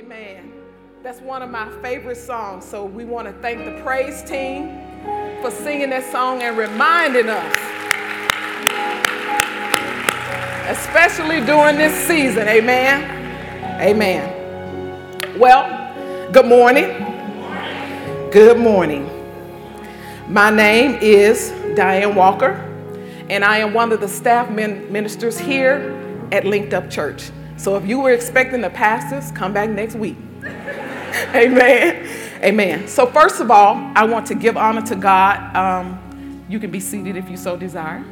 Amen. That's one of my favorite songs. So we want to thank the praise team for singing that song and reminding us, especially during this season. Amen. Amen. Well, good morning. Good morning. My name is Dianne Walker, and I am one of the staff ministers here at Linked Up Church. So if you were expecting the pastors, come back next week. Amen. Amen. So, first of all, I want to give honor to God. Um, you can be seated if you so desire.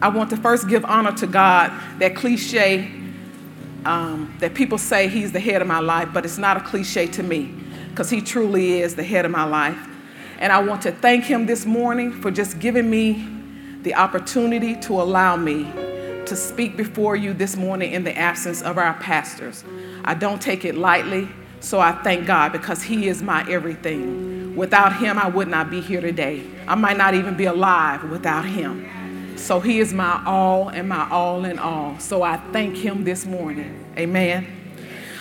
I want to first give honor to God, that cliche um, that people say He's the head of my life, but it's not a cliche to me because He truly is the head of my life. And I want to thank Him this morning for just giving me the opportunity to allow me to speak before you this morning in the absence of our pastors. I don't take it lightly, so I thank God because He is my everything. Without Him, I would not be here today. I might not even be alive without Him. So He is my all and my all in all. So I thank Him this morning. Amen.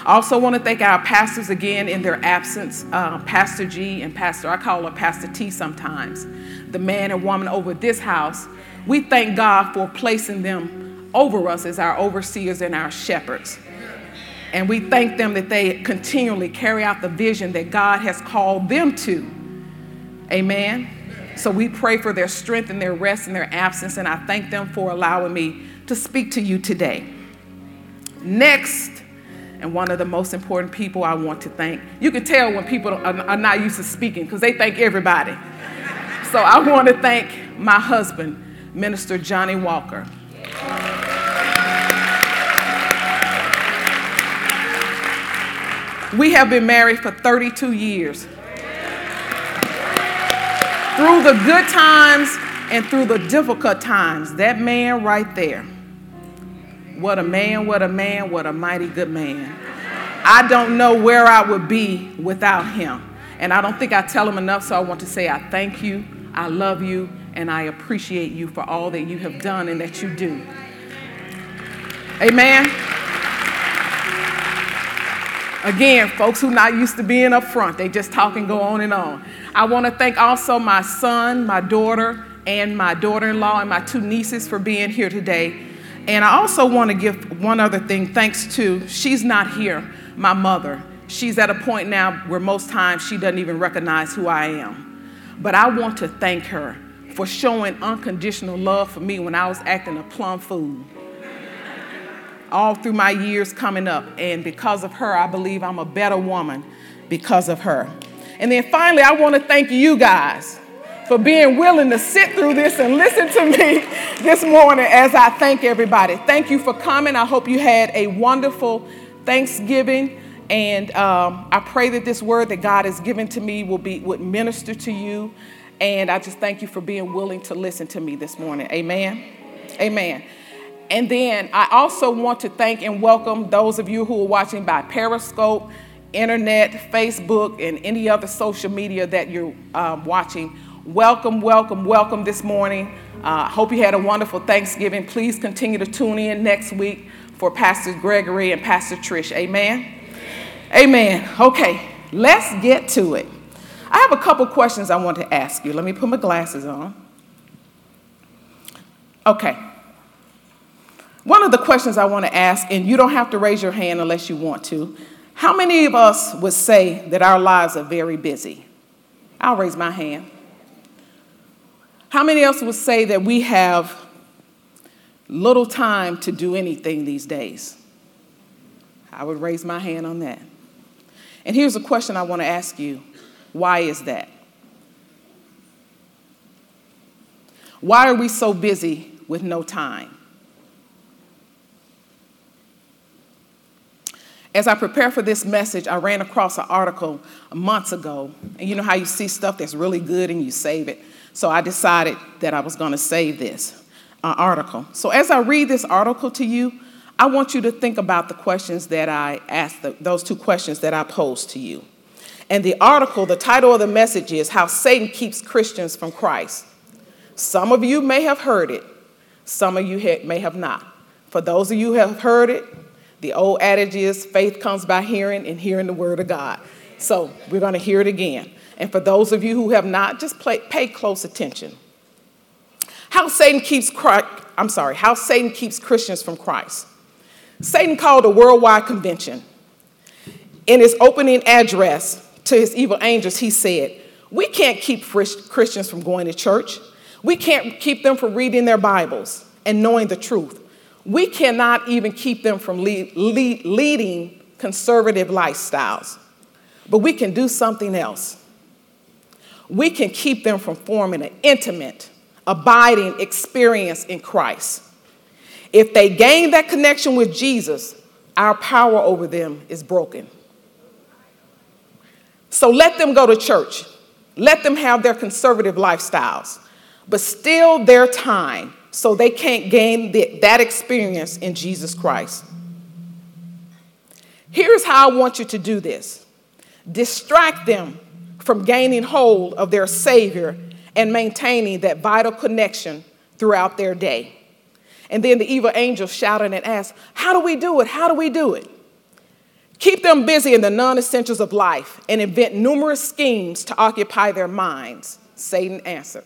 I also want to thank our pastors again in their absence, uh, Pastor G and Pastor, I call her Pastor T sometimes, the man and woman over this house. We thank God for placing them over us as our overseers and our shepherds. And we thank them that they continually carry out the vision that God has called them to. Amen. So we pray for their strength and their rest and their absence, and I thank them for allowing me to speak to you today. Next, and one of the most important people I want to thank, you can tell when people are not used to speaking because they thank everybody. So I want to thank my husband, Minister Johnny Walker. We have been married for 32 years. Through the good times and through the difficult times, that man right there, what a man, what a man, what a mighty good man. I don't know where I would be without him. And I don't think I tell him enough, so I want to say I thank you, I love you, and I appreciate you for all that you have done and that you do. Amen. Again, folks who not used to being up front, they just talk and go on and on. I want to thank also my son, my daughter, and my daughter-in-law and my two nieces for being here today. And I also want to give one other thing thanks to, she's not here, my mother. She's at a point now where most times she doesn't even recognize who I am. But I want to thank her for showing unconditional love for me when I was acting a plum fool all through my years coming up. And because of her, I believe I'm a better woman because of her. And then finally, I want to thank you guys for being willing to sit through this and listen to me this morning as I thank everybody. Thank you for coming. I hope you had a wonderful Thanksgiving. And um, I pray that this word that God has given to me will be would minister to you. And I just thank you for being willing to listen to me this morning. Amen. Amen. And then I also want to thank and welcome those of you who are watching by Periscope, internet, Facebook, and any other social media that you're um, watching. Welcome, welcome, welcome this morning. I uh, hope you had a wonderful Thanksgiving. Please continue to tune in next week for Pastor Gregory and Pastor Trish. Amen. Amen. Okay, let's get to it. I have a couple questions I want to ask you. Let me put my glasses on. Okay. One of the questions I want to ask, and you don't have to raise your hand unless you want to, how many of us would say that our lives are very busy? I'll raise my hand. How many else would say that we have little time to do anything these days? I would raise my hand on that. And here's a question I want to ask you why is that? Why are we so busy with no time? As I prepare for this message, I ran across an article months ago. And you know how you see stuff that's really good and you save it? So I decided that I was going to save this uh, article. So as I read this article to you, I want you to think about the questions that I asked, the, those two questions that I posed to you. And the article, the title of the message is How Satan Keeps Christians from Christ. Some of you may have heard it, some of you may have not. For those of you who have heard it, The old adage is faith comes by hearing and hearing the word of God. So we're going to hear it again. And for those of you who have not, just play, pay close attention. How Satan keeps Christ, I'm sorry, how Satan keeps Christians from Christ. Satan called a worldwide convention. In his opening address to his evil angels, he said, We can't keep Christians from going to church. We can't keep them from reading their Bibles and knowing the truth. We cannot even keep them from lead, lead, leading conservative lifestyles. But we can do something else. We can keep them from forming an intimate, abiding experience in Christ. If they gain that connection with Jesus, our power over them is broken. So let them go to church. Let them have their conservative lifestyles, but still their time so they can't gain the, that experience in Jesus Christ. Here's how I want you to do this distract them from gaining hold of their Savior and maintaining that vital connection throughout their day. And then the evil angel shouted and asked, How do we do it? How do we do it? Keep them busy in the non essentials of life and invent numerous schemes to occupy their minds. Satan answered.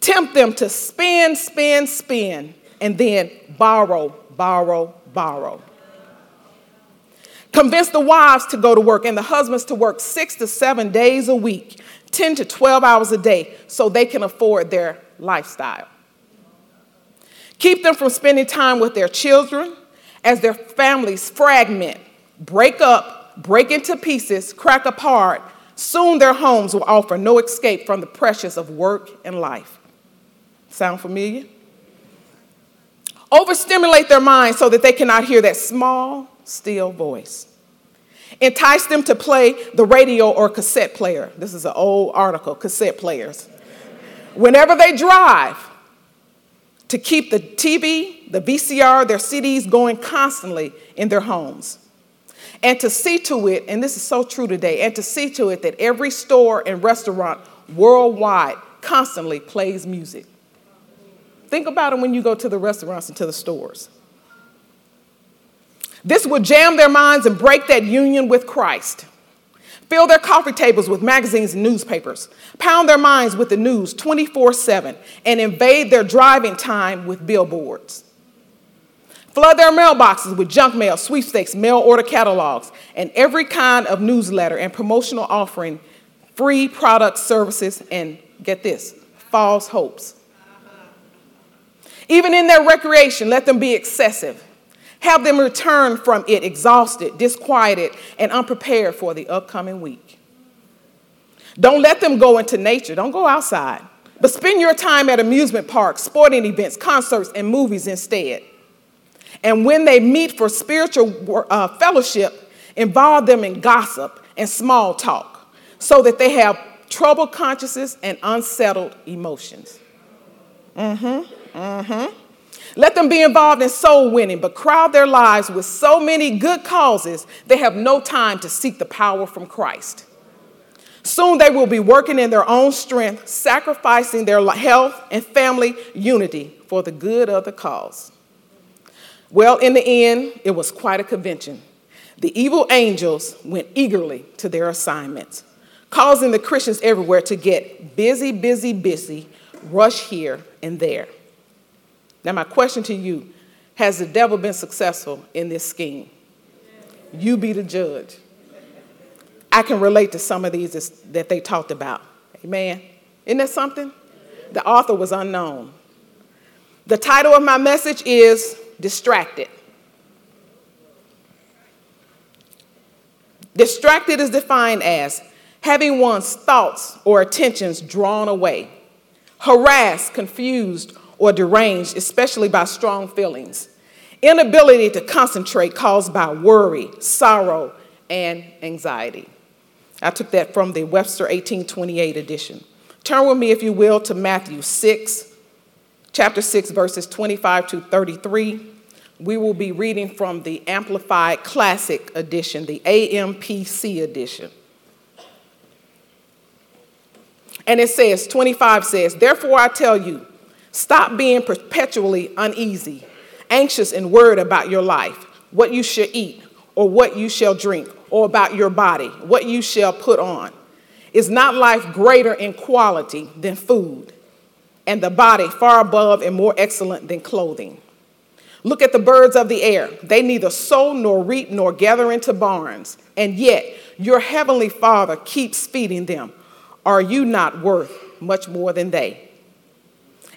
Tempt them to spend, spend, spend, and then borrow, borrow, borrow. Convince the wives to go to work and the husbands to work six to seven days a week, 10 to 12 hours a day, so they can afford their lifestyle. Keep them from spending time with their children as their families fragment, break up, break into pieces, crack apart. Soon their homes will offer no escape from the pressures of work and life. Sound familiar? Overstimulate their minds so that they cannot hear that small, still voice. Entice them to play the radio or cassette player. This is an old article, cassette players. Whenever they drive, to keep the TV, the VCR, their CDs going constantly in their homes. And to see to it, and this is so true today, and to see to it that every store and restaurant worldwide constantly plays music. Think about it when you go to the restaurants and to the stores. This would jam their minds and break that union with Christ. Fill their coffee tables with magazines and newspapers. Pound their minds with the news 24 7 and invade their driving time with billboards. Flood their mailboxes with junk mail, sweepstakes, mail order catalogs, and every kind of newsletter and promotional offering, free products, services, and get this, false hopes. Even in their recreation, let them be excessive. Have them return from it exhausted, disquieted, and unprepared for the upcoming week. Don't let them go into nature. Don't go outside. But spend your time at amusement parks, sporting events, concerts, and movies instead. And when they meet for spiritual uh, fellowship, involve them in gossip and small talk so that they have troubled consciences and unsettled emotions. Mm hmm, mm hmm. Let them be involved in soul winning, but crowd their lives with so many good causes, they have no time to seek the power from Christ. Soon they will be working in their own strength, sacrificing their health and family unity for the good of the cause. Well, in the end, it was quite a convention. The evil angels went eagerly to their assignments, causing the Christians everywhere to get busy, busy, busy, rush here and there. Now, my question to you has the devil been successful in this scheme? You be the judge. I can relate to some of these that they talked about. Amen. Isn't that something? The author was unknown. The title of my message is Distracted. Distracted is defined as having one's thoughts or attentions drawn away, harassed, confused, or deranged, especially by strong feelings. Inability to concentrate caused by worry, sorrow, and anxiety. I took that from the Webster 1828 edition. Turn with me, if you will, to Matthew 6, chapter 6, verses 25 to 33. We will be reading from the Amplified Classic edition, the AMPC edition. And it says, 25 says, Therefore I tell you, Stop being perpetually uneasy anxious and worried about your life, what you shall eat, or what you shall drink, or about your body, what you shall put on. Is not life greater in quality than food, and the body far above and more excellent than clothing? Look at the birds of the air. They neither sow nor reap nor gather into barns, and yet your heavenly Father keeps feeding them. Are you not worth much more than they?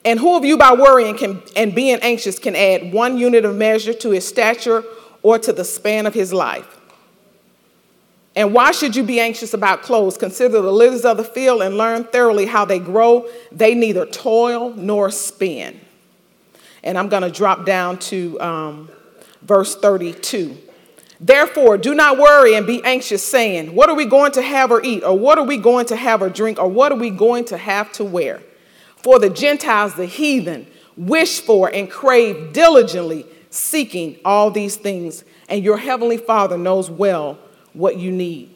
And who of you, by worrying can, and being anxious, can add one unit of measure to his stature or to the span of his life? And why should you be anxious about clothes? Consider the lilies of the field and learn thoroughly how they grow. They neither toil nor spin. And I'm going to drop down to um, verse 32. Therefore, do not worry and be anxious, saying, What are we going to have or eat? Or what are we going to have or drink? Or what are we going to have to wear? For the Gentiles, the heathen, wish for and crave diligently, seeking all these things. And your heavenly Father knows well what you need.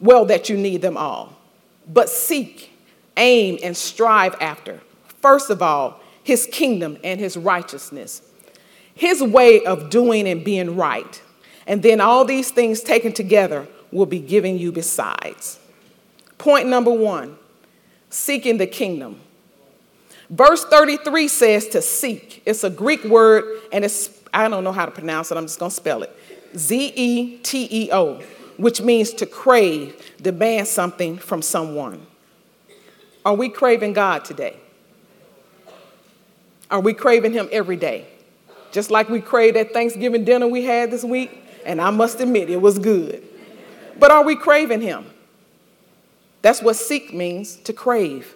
Well, that you need them all. But seek, aim, and strive after, first of all, his kingdom and his righteousness his way of doing and being right. And then all these things taken together will be given you besides. Point number one seeking the kingdom. Verse 33 says to seek. It's a Greek word, and it's, I don't know how to pronounce it, I'm just gonna spell it Z E T E O, which means to crave, demand something from someone. Are we craving God today? Are we craving Him every day? Just like we craved that Thanksgiving dinner we had this week, and I must admit it was good. But are we craving Him? That's what seek means to crave.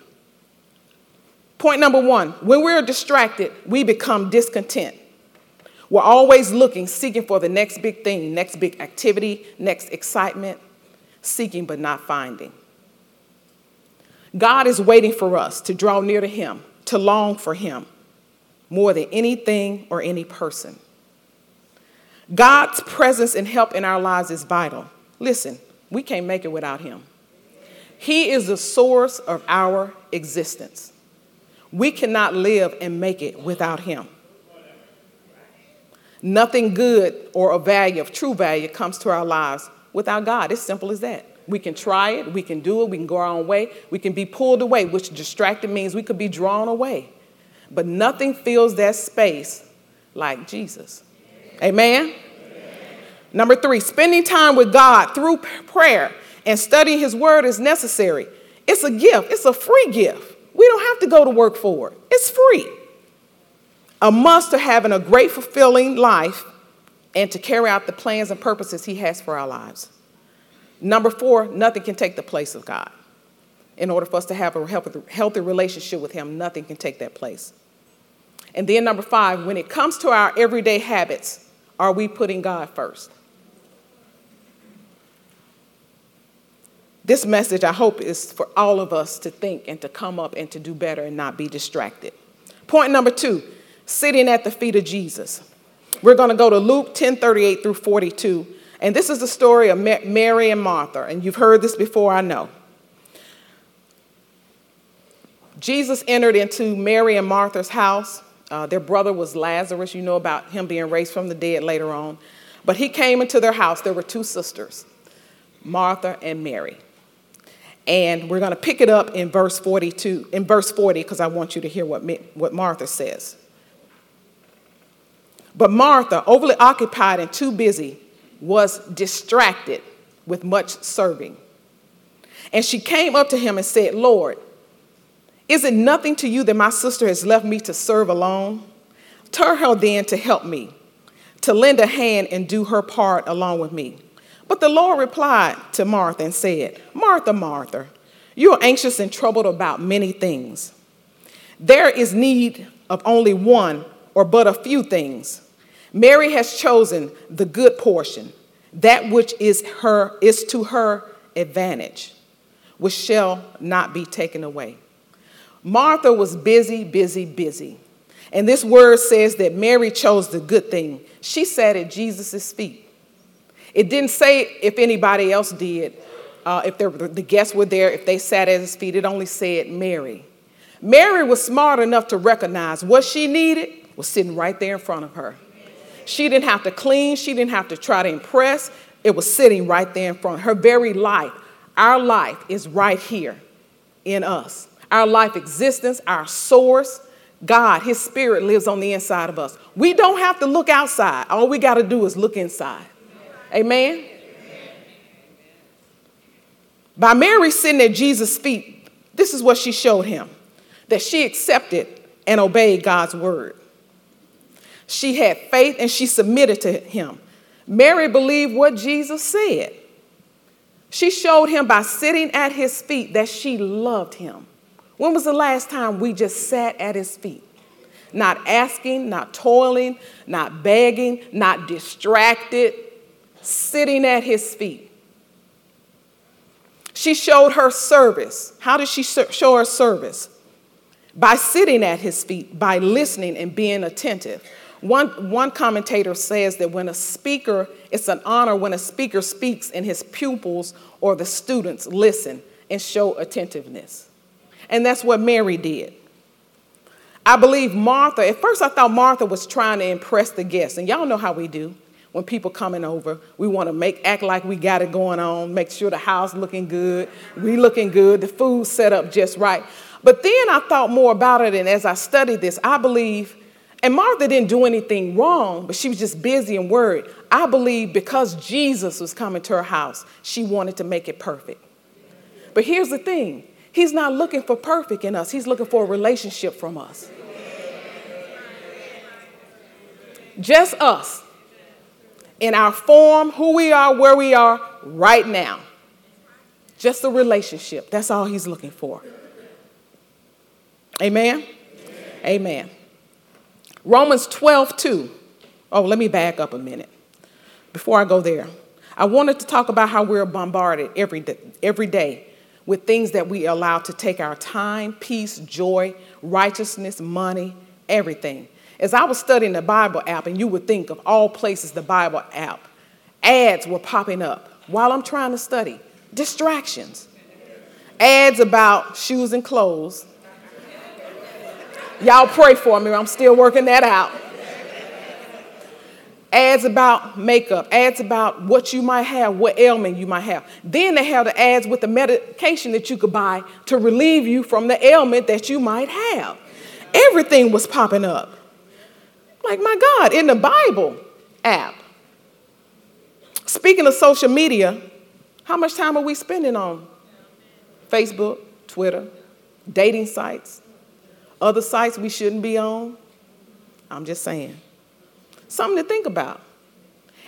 Point number one when we're distracted, we become discontent. We're always looking, seeking for the next big thing, next big activity, next excitement, seeking but not finding. God is waiting for us to draw near to Him, to long for Him, more than anything or any person. God's presence and help in our lives is vital. Listen, we can't make it without Him. He is the source of our existence. We cannot live and make it without Him. Nothing good or of value, of true value, comes to our lives without God. It's simple as that. We can try it, we can do it, we can go our own way, we can be pulled away, which distracted means we could be drawn away. But nothing fills that space like Jesus. Amen? Amen? Number three, spending time with God through prayer and studying His Word is necessary. It's a gift, it's a free gift. We don't have to go to work for it, it's free. A must to having a great, fulfilling life and to carry out the plans and purposes He has for our lives. Number four, nothing can take the place of God in order for us to have a healthy relationship with Him. Nothing can take that place. And then, number five, when it comes to our everyday habits, are we putting God first? This message, I hope, is for all of us to think and to come up and to do better and not be distracted. Point number two sitting at the feet of Jesus. We're going to go to Luke 10 38 through 42. And this is the story of Mary and Martha. And you've heard this before, I know. Jesus entered into Mary and Martha's house. Uh, their brother was Lazarus. You know about him being raised from the dead later on. But he came into their house. There were two sisters, Martha and Mary. And we're going to pick it up in verse 42, in verse 40, because I want you to hear what, what Martha says. But Martha, overly occupied and too busy, was distracted with much serving. And she came up to him and said, Lord, is it nothing to you that my sister has left me to serve alone? Tell her then to help me, to lend a hand and do her part along with me. But the Lord replied to Martha and said, Martha, Martha, you are anxious and troubled about many things. There is need of only one or but a few things. Mary has chosen the good portion, that which is her is to her advantage, which shall not be taken away. Martha was busy, busy, busy. And this word says that Mary chose the good thing. She sat at Jesus' feet. It didn't say if anybody else did, uh, if the guests were there, if they sat at his feet. It only said Mary. Mary was smart enough to recognize what she needed was sitting right there in front of her. She didn't have to clean, she didn't have to try to impress. It was sitting right there in front. Her very life, our life is right here in us. Our life existence, our source, God, His Spirit lives on the inside of us. We don't have to look outside. All we got to do is look inside. Amen? By Mary sitting at Jesus' feet, this is what she showed him that she accepted and obeyed God's word. She had faith and she submitted to him. Mary believed what Jesus said. She showed him by sitting at his feet that she loved him. When was the last time we just sat at his feet? Not asking, not toiling, not begging, not distracted, sitting at his feet. She showed her service. How did she show her service? By sitting at his feet, by listening and being attentive. One, one commentator says that when a speaker, it's an honor when a speaker speaks and his pupils or the students listen and show attentiveness. And that's what Mary did. I believe Martha, at first I thought Martha was trying to impress the guests. And y'all know how we do when people coming over. We want to make act like we got it going on, make sure the house looking good, we looking good, the food set up just right. But then I thought more about it, and as I studied this, I believe and Martha didn't do anything wrong, but she was just busy and worried. I believe because Jesus was coming to her house, she wanted to make it perfect. But here's the thing He's not looking for perfect in us, He's looking for a relationship from us. Just us in our form, who we are, where we are right now. Just a relationship. That's all He's looking for. Amen? Amen. Amen. Romans 12, 2. Oh, let me back up a minute before I go there. I wanted to talk about how we're bombarded every day, every day with things that we allow to take our time, peace, joy, righteousness, money, everything. As I was studying the Bible app, and you would think of all places the Bible app, ads were popping up while I'm trying to study. Distractions. Ads about shoes and clothes, Y'all pray for me. I'm still working that out. Ads about makeup, ads about what you might have, what ailment you might have. Then they have the ads with the medication that you could buy to relieve you from the ailment that you might have. Everything was popping up. Like, my God, in the Bible app. Speaking of social media, how much time are we spending on Facebook, Twitter, dating sites? Other sites we shouldn't be on? I'm just saying. Something to think about.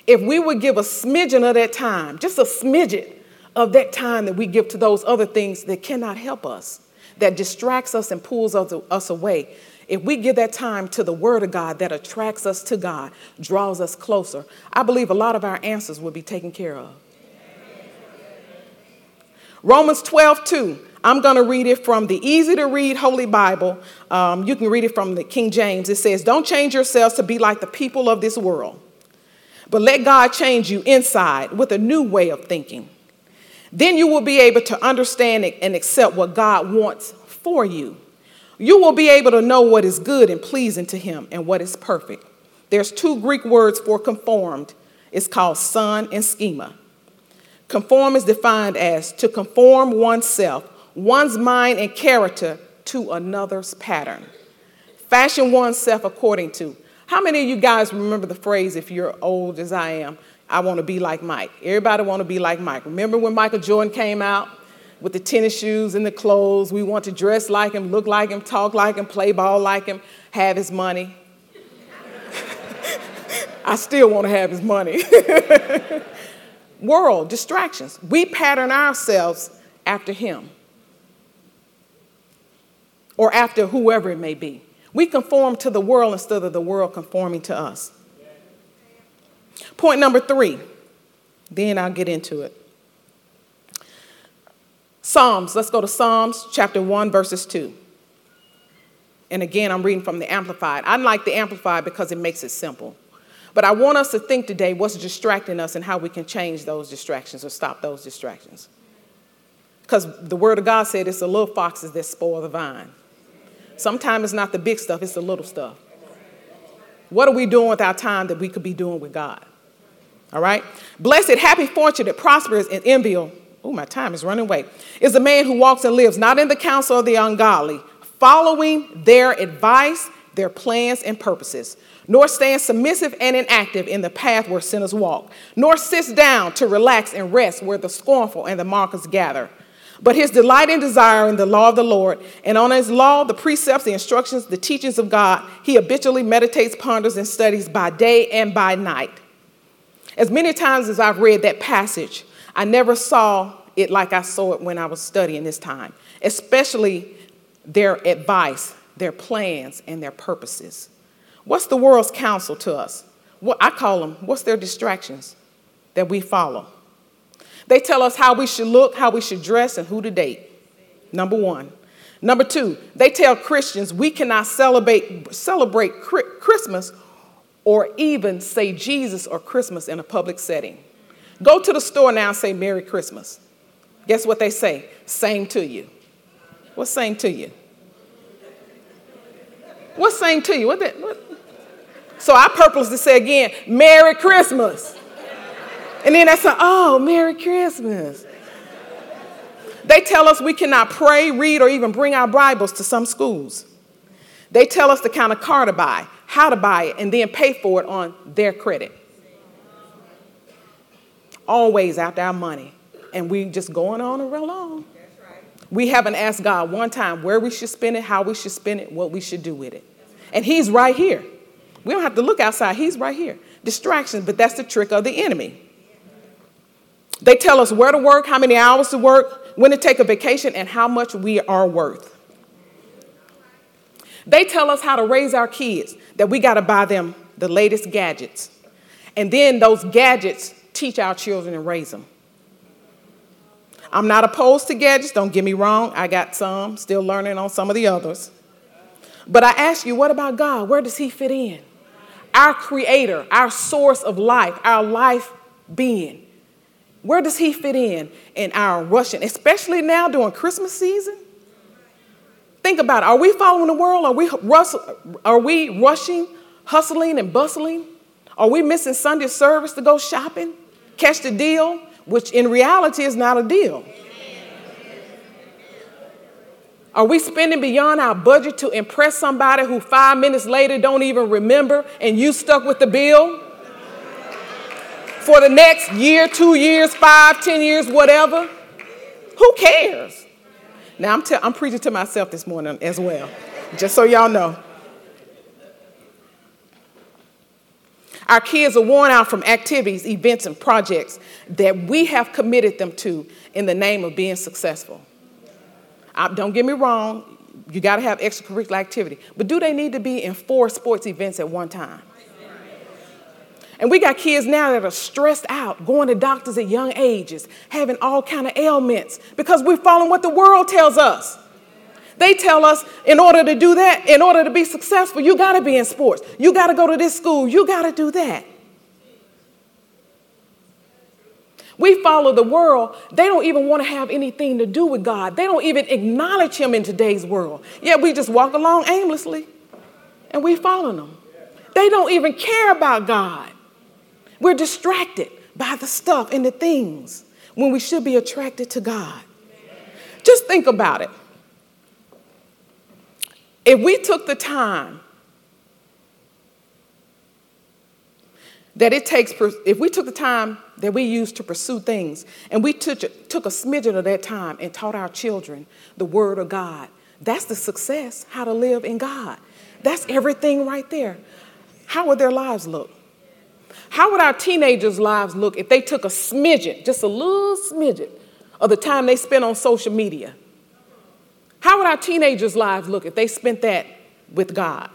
If we would give a smidgen of that time, just a smidgen of that time that we give to those other things that cannot help us, that distracts us and pulls us away, if we give that time to the Word of God that attracts us to God, draws us closer, I believe a lot of our answers will be taken care of. Romans 12, 2. I'm going to read it from the easy to read Holy Bible. Um, you can read it from the King James. It says, Don't change yourselves to be like the people of this world, but let God change you inside with a new way of thinking. Then you will be able to understand and accept what God wants for you. You will be able to know what is good and pleasing to Him and what is perfect. There's two Greek words for conformed. It's called son and schema. Conform is defined as to conform oneself one's mind and character to another's pattern. Fashion oneself according to. How many of you guys remember the phrase, if you're old as I am, I want to be like Mike? Everybody want to be like Mike. Remember when Michael Jordan came out with the tennis shoes and the clothes? We want to dress like him, look like him, talk like him, play ball like him, have his money. I still want to have his money. World, distractions. We pattern ourselves after him or after whoever it may be. We conform to the world instead of the world conforming to us. Point number three, then I'll get into it. Psalms, let's go to Psalms chapter 1, verses 2. And again, I'm reading from the Amplified. I like the Amplified because it makes it simple. But I want us to think today what's distracting us and how we can change those distractions or stop those distractions. Because the Word of God said it's the little foxes that spoil the vine. Sometimes it's not the big stuff, it's the little stuff. What are we doing with our time that we could be doing with God? All right? Blessed, happy, fortunate, prosperous, and enviable. Oh, my time is running away. Is a man who walks and lives not in the counsel of the ungodly, following their advice, their plans, and purposes, nor stands submissive and inactive in the path where sinners walk, nor sits down to relax and rest where the scornful and the mockers gather. But his delight and desire in the law of the Lord, and on his law, the precepts, the instructions, the teachings of God, he habitually meditates, ponders, and studies by day and by night. As many times as I've read that passage, I never saw it like I saw it when I was studying this time, especially their advice, their plans, and their purposes. What's the world's counsel to us? What I call them, what's their distractions that we follow? They tell us how we should look, how we should dress, and who to date. Number one. Number two, they tell Christians we cannot celebrate, celebrate Christmas or even say Jesus or Christmas in a public setting. Go to the store now and say Merry Christmas. Guess what they say? Same to you. What's same to you? What's same to you? What that, what? So I purposely say again, Merry Christmas. And then that's a, oh, Merry Christmas. They tell us we cannot pray, read, or even bring our Bibles to some schools. They tell us the kind of car to buy, how to buy it, and then pay for it on their credit. Always after our money. And we just going on and along. We haven't asked God one time where we should spend it, how we should spend it, what we should do with it. And He's right here. We don't have to look outside, He's right here. Distractions, but that's the trick of the enemy. They tell us where to work, how many hours to work, when to take a vacation, and how much we are worth. They tell us how to raise our kids, that we got to buy them the latest gadgets. And then those gadgets teach our children and raise them. I'm not opposed to gadgets, don't get me wrong. I got some, still learning on some of the others. But I ask you, what about God? Where does He fit in? Our creator, our source of life, our life being. Where does he fit in in our rushing, especially now during Christmas season? Think about it. Are we following the world? Are we, are we rushing, hustling, and bustling? Are we missing Sunday service to go shopping, catch the deal, which in reality is not a deal? Are we spending beyond our budget to impress somebody who five minutes later don't even remember and you stuck with the bill? For the next year, two years, five, ten years, whatever. Who cares? Now, I'm, te- I'm preaching to myself this morning as well, just so y'all know. Our kids are worn out from activities, events, and projects that we have committed them to in the name of being successful. I, don't get me wrong, you got to have extracurricular activity, but do they need to be in four sports events at one time? And we got kids now that are stressed out, going to doctors at young ages, having all kind of ailments because we're following what the world tells us. They tell us in order to do that, in order to be successful, you got to be in sports. You got to go to this school. You got to do that. We follow the world. They don't even want to have anything to do with God. They don't even acknowledge Him in today's world. Yet we just walk along aimlessly and we follow them. They don't even care about God. We're distracted by the stuff and the things when we should be attracted to God. Just think about it. If we took the time that it takes, if we took the time that we use to pursue things and we took, took a smidgen of that time and taught our children the Word of God, that's the success, how to live in God. That's everything right there. How would their lives look? How would our teenagers' lives look if they took a smidgen, just a little smidgen, of the time they spent on social media? How would our teenagers' lives look if they spent that with God?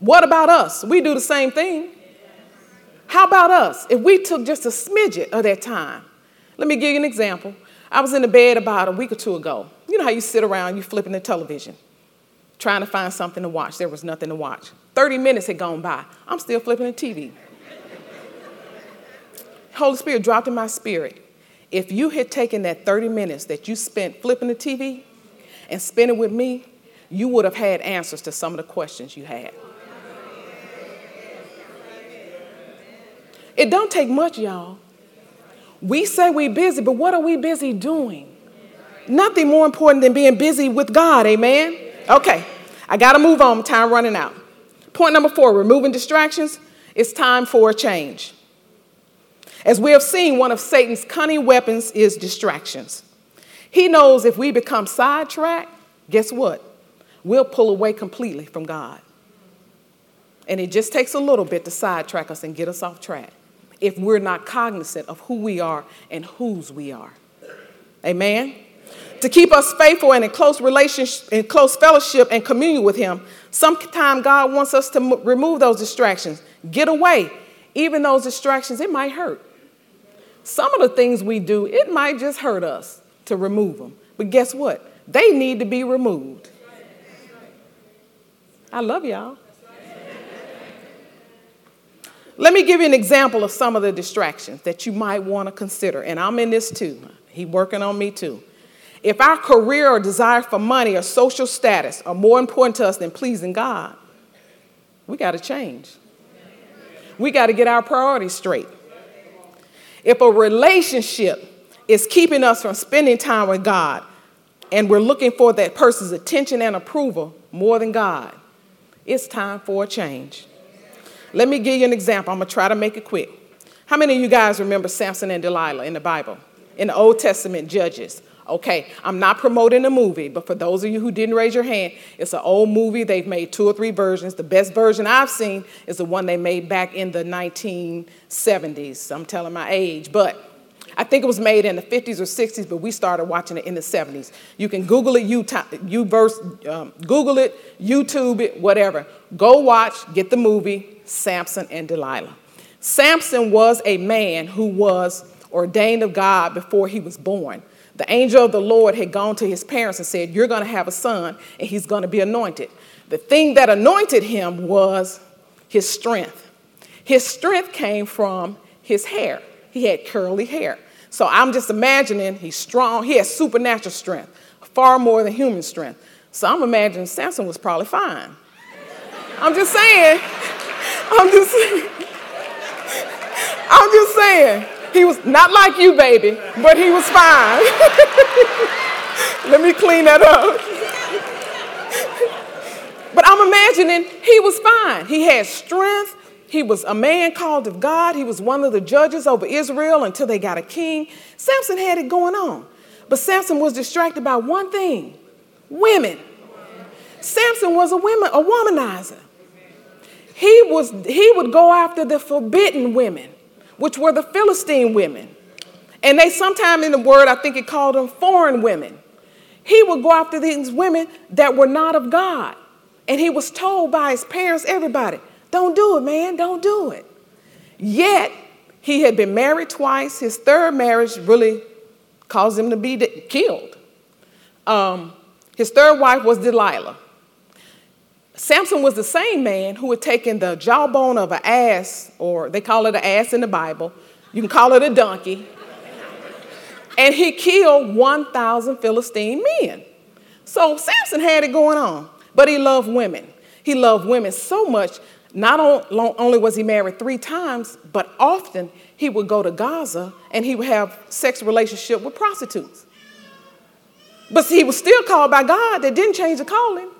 What about us? We do the same thing. How about us? If we took just a smidgen of that time. Let me give you an example. I was in the bed about a week or two ago. You know how you sit around, you flipping the television, trying to find something to watch. There was nothing to watch. 30 minutes had gone by. I'm still flipping the TV. Holy Spirit dropped in my spirit. If you had taken that 30 minutes that you spent flipping the TV and spending with me, you would have had answers to some of the questions you had. It don't take much, y'all. We say we busy, but what are we busy doing? Nothing more important than being busy with God, amen? Okay, I gotta move on, time running out. Point number four removing distractions. It's time for a change. As we have seen, one of Satan's cunning weapons is distractions. He knows if we become sidetracked, guess what? We'll pull away completely from God. And it just takes a little bit to sidetrack us and get us off track if we're not cognizant of who we are and whose we are. Amen? To keep us faithful and in close relationship, in close fellowship and communion with Him, sometimes God wants us to m- remove those distractions, get away. Even those distractions, it might hurt. Some of the things we do, it might just hurt us to remove them. But guess what? They need to be removed. I love y'all. Let me give you an example of some of the distractions that you might want to consider. And I'm in this too. He working on me too. If our career or desire for money or social status are more important to us than pleasing God, we got to change. We got to get our priorities straight. If a relationship is keeping us from spending time with God and we're looking for that person's attention and approval more than God, it's time for a change. Let me give you an example. I'm going to try to make it quick. How many of you guys remember Samson and Delilah in the Bible? In the Old Testament, Judges. Okay, I'm not promoting the movie, but for those of you who didn't raise your hand, it's an old movie. They've made two or three versions. The best version I've seen is the one they made back in the 1970s. I'm telling my age, but I think it was made in the 50s or 60s, but we started watching it in the 70s. You can Google it, you, you verse, um, Google it, YouTube it, whatever. Go watch, get the movie, Samson and Delilah. Samson was a man who was ordained of God before he was born. The angel of the Lord had gone to his parents and said, You're going to have a son, and he's going to be anointed. The thing that anointed him was his strength. His strength came from his hair. He had curly hair. So I'm just imagining he's strong. He has supernatural strength, far more than human strength. So I'm imagining Samson was probably fine. I'm just saying. I'm just saying. I'm just saying. He was not like you, baby, but he was fine. Let me clean that up. but I'm imagining he was fine. He had strength. He was a man called of God. He was one of the judges over Israel until they got a king. Samson had it going on. But Samson was distracted by one thing women. Samson was a woman, a womanizer. He, was, he would go after the forbidden women which were the Philistine women. And they sometimes in the word, I think it called them foreign women. He would go after these women that were not of God. And he was told by his parents, everybody, don't do it, man, don't do it. Yet, he had been married twice. His third marriage really caused him to be killed. Um, his third wife was Delilah. Samson was the same man who had taken the jawbone of an ass, or they call it an ass in the Bible. You can call it a donkey. and he killed 1,000 Philistine men. So Samson had it going on, but he loved women. He loved women so much, not only was he married three times, but often he would go to Gaza and he would have sex relationship with prostitutes. But he was still called by God. That didn't change the calling.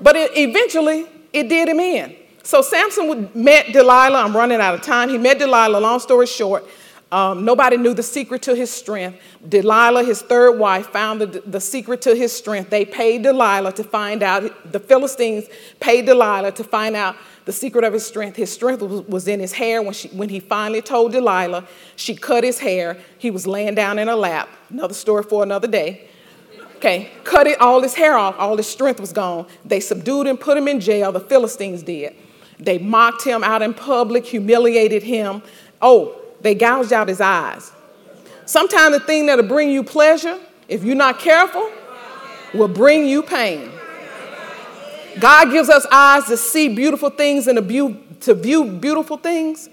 But it, eventually, it did him in. So Samson met Delilah. I'm running out of time. He met Delilah, long story short. Um, nobody knew the secret to his strength. Delilah, his third wife, found the, the secret to his strength. They paid Delilah to find out, the Philistines paid Delilah to find out the secret of his strength. His strength was, was in his hair. When, she, when he finally told Delilah, she cut his hair. He was laying down in her lap. Another story for another day. Okay, cut it, all his hair off, all his strength was gone. They subdued him, put him in jail. The Philistines did. They mocked him out in public, humiliated him. Oh, they gouged out his eyes. Sometimes the thing that'll bring you pleasure, if you're not careful, will bring you pain. God gives us eyes to see beautiful things and to view beautiful things.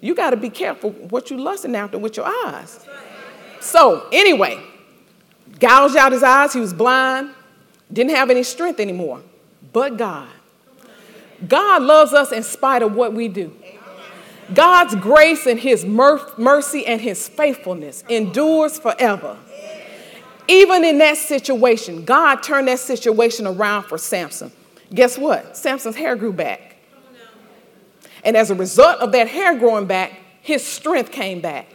You got to be careful what you're lusting after with your eyes. So, anyway, gouged out his eyes, he was blind, didn't have any strength anymore. But God. God loves us in spite of what we do. God's grace and his mercy and his faithfulness endures forever. Even in that situation, God turned that situation around for Samson. Guess what? Samson's hair grew back. And as a result of that hair growing back, his strength came back.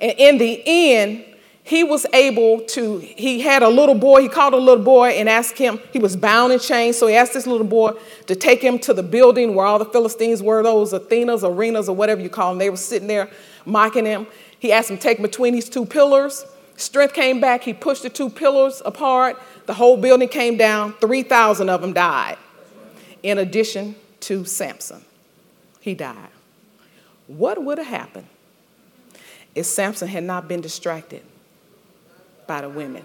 And in the end, he was able to, he had a little boy, he called a little boy and asked him, he was bound in chains, so he asked this little boy to take him to the building where all the Philistines were, those Athenas, arenas, or whatever you call them. They were sitting there mocking him. He asked him to take him between these two pillars. Strength came back, he pushed the two pillars apart, the whole building came down, 3,000 of them died, in addition to Samson. He died. What would have happened if Samson had not been distracted? By the women,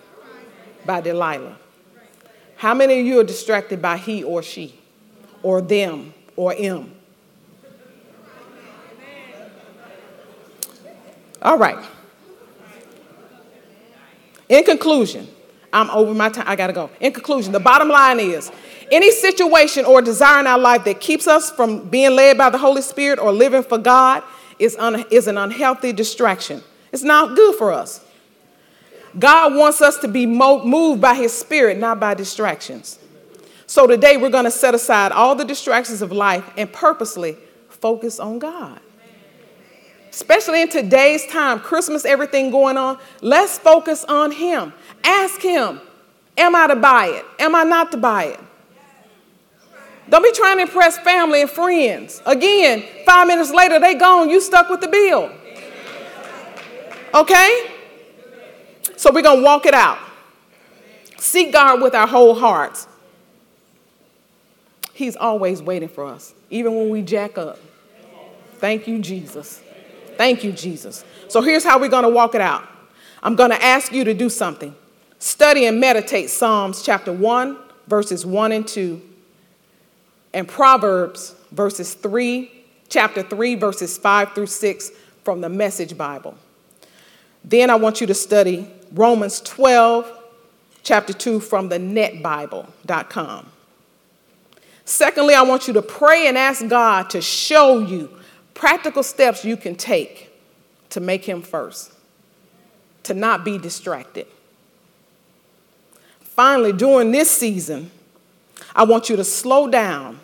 by Delilah. How many of you are distracted by he or she, or them, or him? All right. In conclusion, I'm over my time. I got to go. In conclusion, the bottom line is any situation or desire in our life that keeps us from being led by the Holy Spirit or living for God is, un- is an unhealthy distraction. It's not good for us. God wants us to be moved by His Spirit, not by distractions. So today we're going to set aside all the distractions of life and purposely focus on God. Especially in today's time, Christmas, everything going on, let's focus on Him. Ask Him, Am I to buy it? Am I not to buy it? Don't be trying to impress family and friends. Again, five minutes later, they gone, you stuck with the bill. Okay? So we're going to walk it out. Seek God with our whole hearts. He's always waiting for us, even when we jack up. Thank you, Jesus. Thank you, Jesus. So here's how we're going to walk it out. I'm going to ask you to do something. Study and meditate Psalms chapter 1, verses 1 and 2, and Proverbs verses 3, chapter 3, verses 5 through 6 from the Message Bible. Then I want you to study Romans 12, chapter 2 from the netbible.com. Secondly, I want you to pray and ask God to show you practical steps you can take to make Him first, to not be distracted. Finally, during this season, I want you to slow down,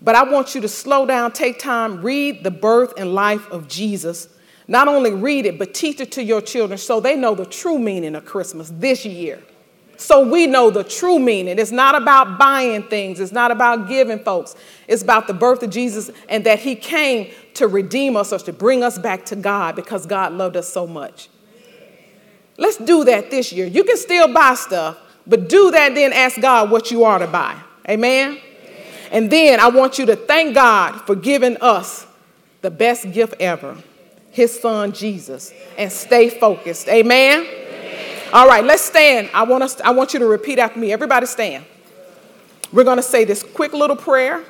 but I want you to slow down, take time, read the birth and life of Jesus not only read it, but teach it to your children so they know the true meaning of Christmas this year. So we know the true meaning. It's not about buying things, it's not about giving folks. It's about the birth of Jesus and that He came to redeem us or to bring us back to God because God loved us so much. Let's do that this year. You can still buy stuff, but do that, then ask God what you are to buy. Amen? And then I want you to thank God for giving us the best gift ever his son Jesus and stay focused. Amen? Amen. All right, let's stand. I want us I want you to repeat after me. Everybody stand. We're going to say this quick little prayer.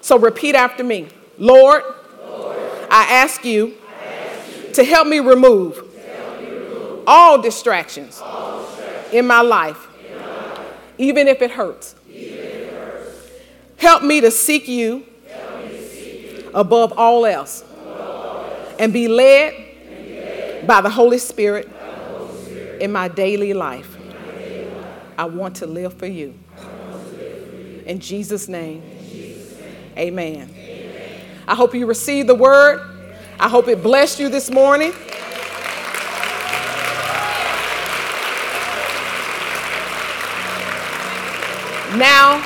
So repeat after me. Lord, Lord I, ask you, I ask you to help me remove, help me remove all, distractions all distractions in my life, in my life even if it hurts. Help me to seek you, above, all else, and be led, by, the Holy Spirit, in my daily life. I want to live for you. In Jesus' name, amen. I hope you received the word. I hope it blessed you this morning. Now,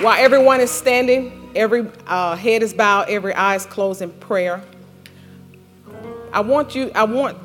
while everyone is standing, every uh, head is bowed, every eye is closed in prayer. I want you, I want